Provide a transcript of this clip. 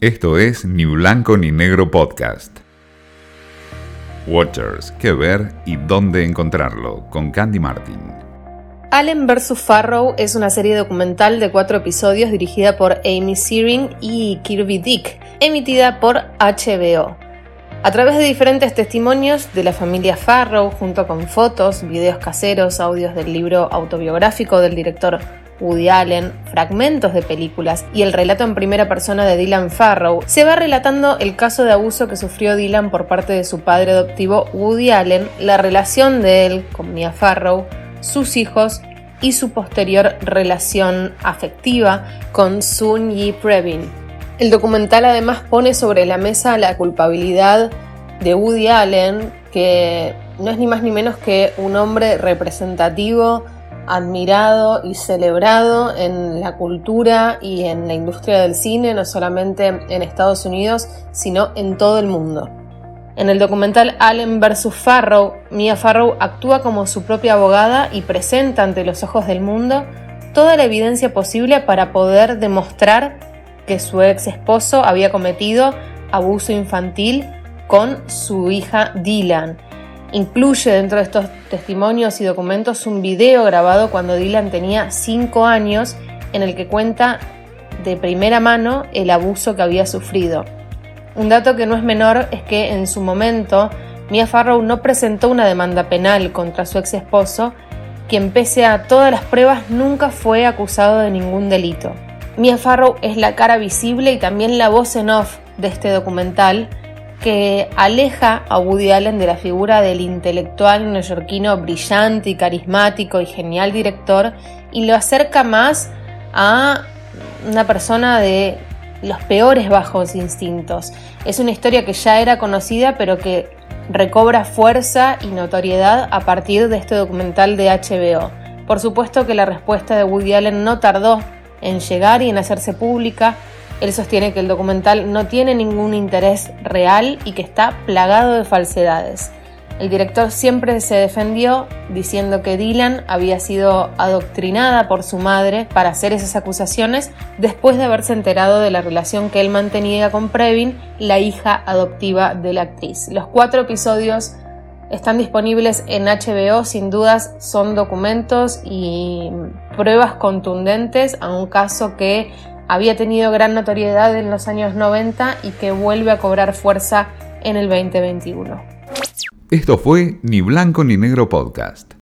Esto es Ni Blanco ni Negro Podcast. Watchers, qué ver y dónde encontrarlo, con Candy Martin. Allen vs. Farrow es una serie documental de cuatro episodios dirigida por Amy Searing y Kirby Dick, emitida por HBO. A través de diferentes testimonios de la familia Farrow, junto con fotos, videos caseros, audios del libro autobiográfico del director Woody Allen, fragmentos de películas y el relato en primera persona de Dylan Farrow, se va relatando el caso de abuso que sufrió Dylan por parte de su padre adoptivo Woody Allen, la relación de él con Mia Farrow, sus hijos y su posterior relación afectiva con Sun Yi Previn. El documental además pone sobre la mesa la culpabilidad de Woody Allen, que no es ni más ni menos que un hombre representativo admirado y celebrado en la cultura y en la industria del cine, no solamente en Estados Unidos, sino en todo el mundo. En el documental Allen vs. Farrow, Mia Farrow actúa como su propia abogada y presenta ante los ojos del mundo toda la evidencia posible para poder demostrar que su ex esposo había cometido abuso infantil con su hija Dylan Incluye dentro de estos testimonios y documentos un video grabado cuando Dylan tenía 5 años en el que cuenta de primera mano el abuso que había sufrido. Un dato que no es menor es que en su momento Mia Farrow no presentó una demanda penal contra su ex esposo, quien pese a todas las pruebas nunca fue acusado de ningún delito. Mia Farrow es la cara visible y también la voz en off de este documental, que aleja a Woody Allen de la figura del intelectual neoyorquino brillante y carismático y genial director y lo acerca más a una persona de los peores bajos instintos. Es una historia que ya era conocida pero que recobra fuerza y notoriedad a partir de este documental de HBO. Por supuesto que la respuesta de Woody Allen no tardó en llegar y en hacerse pública él sostiene que el documental no tiene ningún interés real y que está plagado de falsedades. El director siempre se defendió diciendo que Dylan había sido adoctrinada por su madre para hacer esas acusaciones después de haberse enterado de la relación que él mantenía con Previn, la hija adoptiva de la actriz. Los cuatro episodios están disponibles en HBO, sin dudas son documentos y pruebas contundentes a un caso que había tenido gran notoriedad en los años 90 y que vuelve a cobrar fuerza en el 2021. Esto fue Ni Blanco ni Negro Podcast.